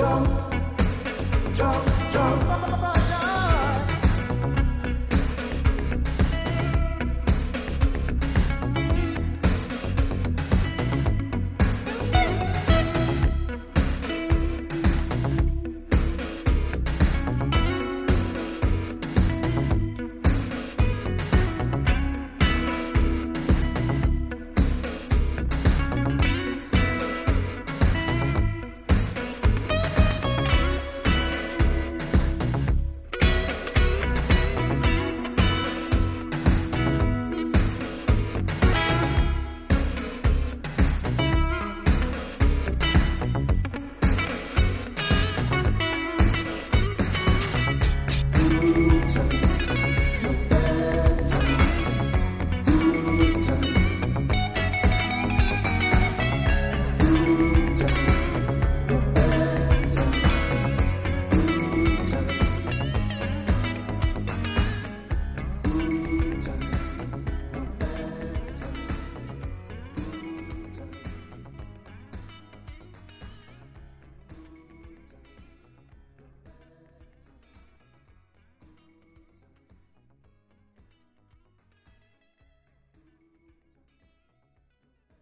jump, jump, jump.